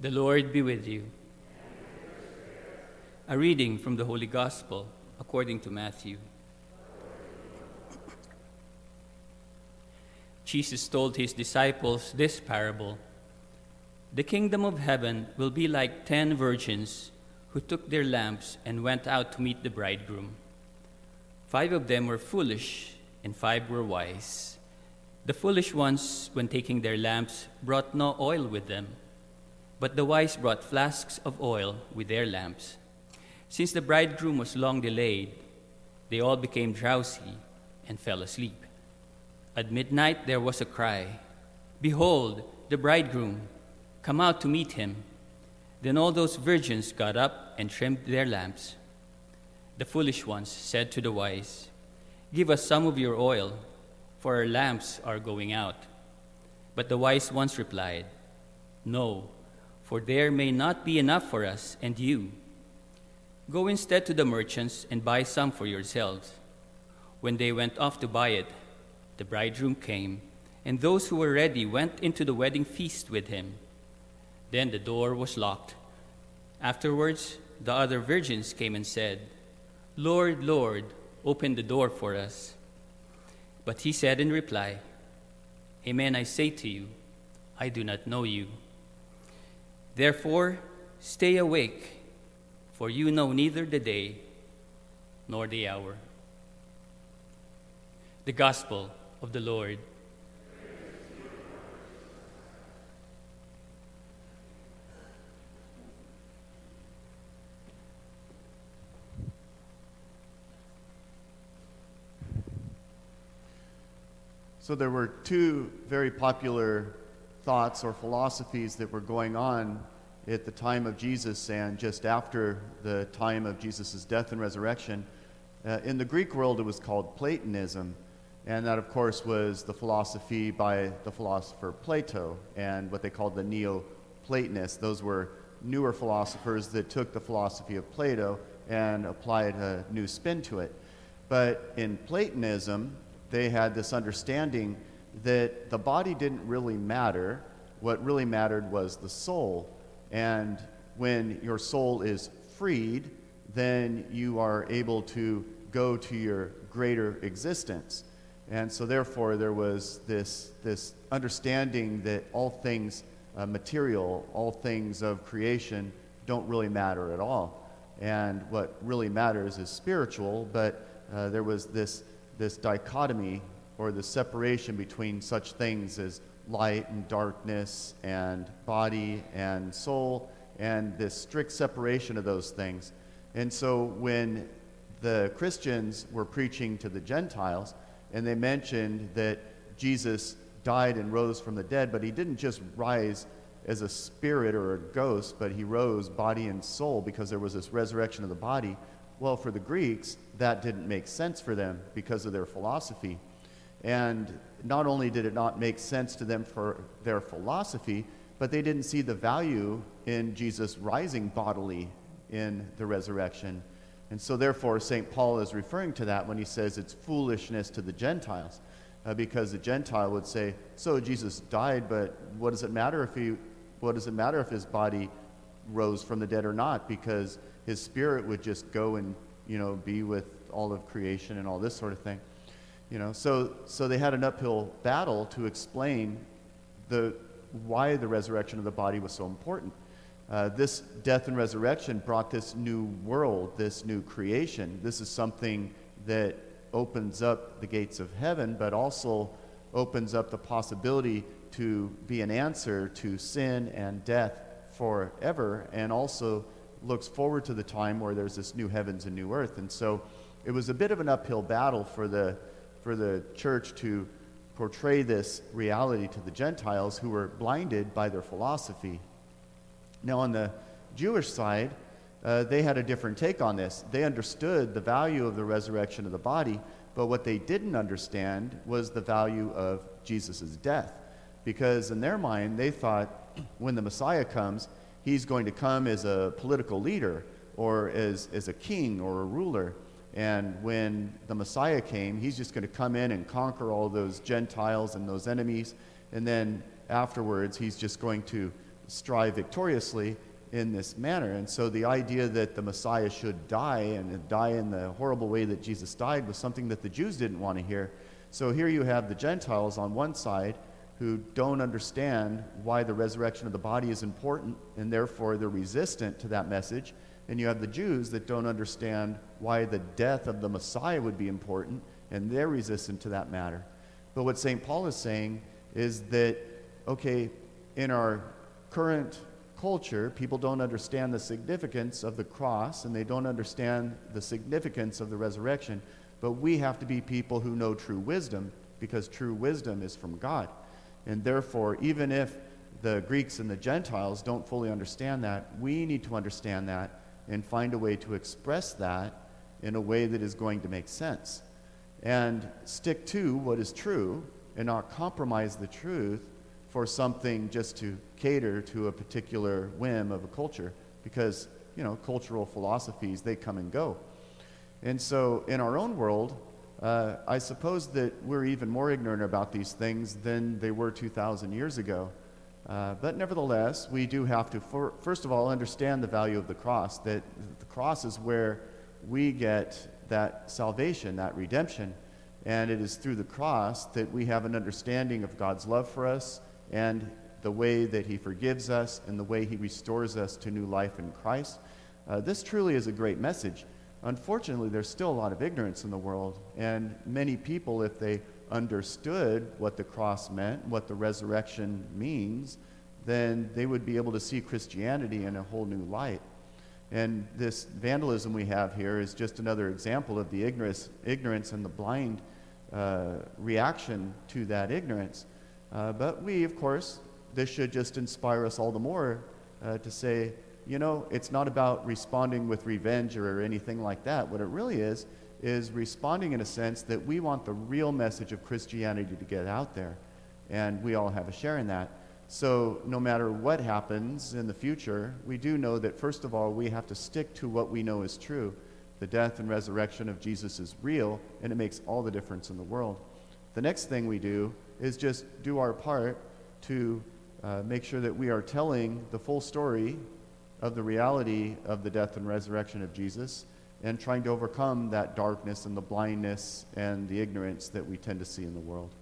The Lord be with you. A reading from the Holy Gospel according to Matthew. Jesus told his disciples this parable The kingdom of heaven will be like ten virgins who took their lamps and went out to meet the bridegroom. Five of them were foolish, and five were wise. The foolish ones, when taking their lamps, brought no oil with them, but the wise brought flasks of oil with their lamps. Since the bridegroom was long delayed, they all became drowsy and fell asleep. At midnight there was a cry Behold, the bridegroom! Come out to meet him. Then all those virgins got up and trimmed their lamps. The foolish ones said to the wise, Give us some of your oil, for our lamps are going out. But the wise ones replied, No, for there may not be enough for us and you. Go instead to the merchants and buy some for yourselves. When they went off to buy it, the bridegroom came, and those who were ready went into the wedding feast with him. Then the door was locked. Afterwards, the other virgins came and said, Lord, Lord, open the door for us. But he said in reply, Amen, I say to you, I do not know you. Therefore, stay awake, for you know neither the day nor the hour. The Gospel of the Lord. So there were two very popular thoughts or philosophies that were going on at the time of Jesus and just after the time of Jesus' death and resurrection. Uh, in the Greek world, it was called Platonism. And that, of course, was the philosophy by the philosopher Plato and what they called the Neoplatonists. Those were newer philosophers that took the philosophy of Plato and applied a new spin to it. But in Platonism, they had this understanding that the body didn't really matter. What really mattered was the soul. And when your soul is freed, then you are able to go to your greater existence. And so, therefore, there was this, this understanding that all things uh, material, all things of creation, don't really matter at all. And what really matters is spiritual, but uh, there was this this dichotomy or the separation between such things as light and darkness and body and soul and this strict separation of those things. And so when the Christians were preaching to the Gentiles and they mentioned that Jesus died and rose from the dead, but he didn't just rise as a spirit or a ghost, but he rose body and soul because there was this resurrection of the body. Well, for the Greeks, that didn't make sense for them because of their philosophy. And not only did it not make sense to them for their philosophy, but they didn't see the value in Jesus rising bodily in the resurrection. And so, therefore, St. Paul is referring to that when he says it's foolishness to the Gentiles. Uh, because the Gentile would say, So Jesus died, but what does it matter if he, what does it matter if his body rose from the dead or not? Because his spirit would just go and you know be with all of creation and all this sort of thing you know? So so they had an uphill battle to explain the why the resurrection of the body was so important. Uh, this death and resurrection brought this new world this new creation. This is something that opens up the gates of heaven but also opens up the possibility to be an answer to sin and death forever and also looks forward to the time where there's this new heavens and new earth. And so it was a bit of an uphill battle for the, for the church to portray this reality to the Gentiles who were blinded by their philosophy. Now, on the Jewish side, uh, they had a different take on this. They understood the value of the resurrection of the body, but what they didn't understand was the value of Jesus' death. Because in their mind, they thought when the Messiah comes, he's going to come as a political leader or as, as a king or a ruler. And when the Messiah came, he's just going to come in and conquer all those Gentiles and those enemies. And then afterwards, he's just going to strive victoriously in this manner. And so the idea that the Messiah should die and die in the horrible way that Jesus died was something that the Jews didn't want to hear. So here you have the Gentiles on one side who don't understand why the resurrection of the body is important and therefore they're resistant to that message. And you have the Jews that don't understand why the death of the Messiah would be important and they're resistant to that matter. But what St. Paul is saying is that, okay, in our current culture, people don't understand the significance of the cross and they don't understand the significance of the resurrection. But we have to be people who know true wisdom because true wisdom is from God. And therefore, even if the Greeks and the Gentiles don't fully understand that, we need to understand that and find a way to express that in a way that is going to make sense. And stick to what is true and not compromise the truth for something just to cater to a particular whim of a culture because, you know, cultural philosophies, they come and go. And so in our own world, uh, I suppose that we're even more ignorant about these things than they were 2,000 years ago. Uh, but nevertheless, we do have to, for, first of all, understand the value of the cross, that the cross is where we get that salvation, that redemption. And it is through the cross that we have an understanding of God's love for us and the way that He forgives us and the way He restores us to new life in Christ. Uh, this truly is a great message. Unfortunately, there's still a lot of ignorance in the world, and many people, if they understood what the cross meant, what the resurrection means, then they would be able to see Christianity in a whole new light. And this vandalism we have here is just another example of the ignorance, ignorance and the blind uh, reaction to that ignorance. Uh, but we, of course, this should just inspire us all the more uh, to say, you know, it's not about responding with revenge or anything like that. What it really is, is responding in a sense that we want the real message of Christianity to get out there. And we all have a share in that. So, no matter what happens in the future, we do know that, first of all, we have to stick to what we know is true. The death and resurrection of Jesus is real, and it makes all the difference in the world. The next thing we do is just do our part to uh, make sure that we are telling the full story of the reality of the death and resurrection of Jesus and trying to overcome that darkness and the blindness and the ignorance that we tend to see in the world.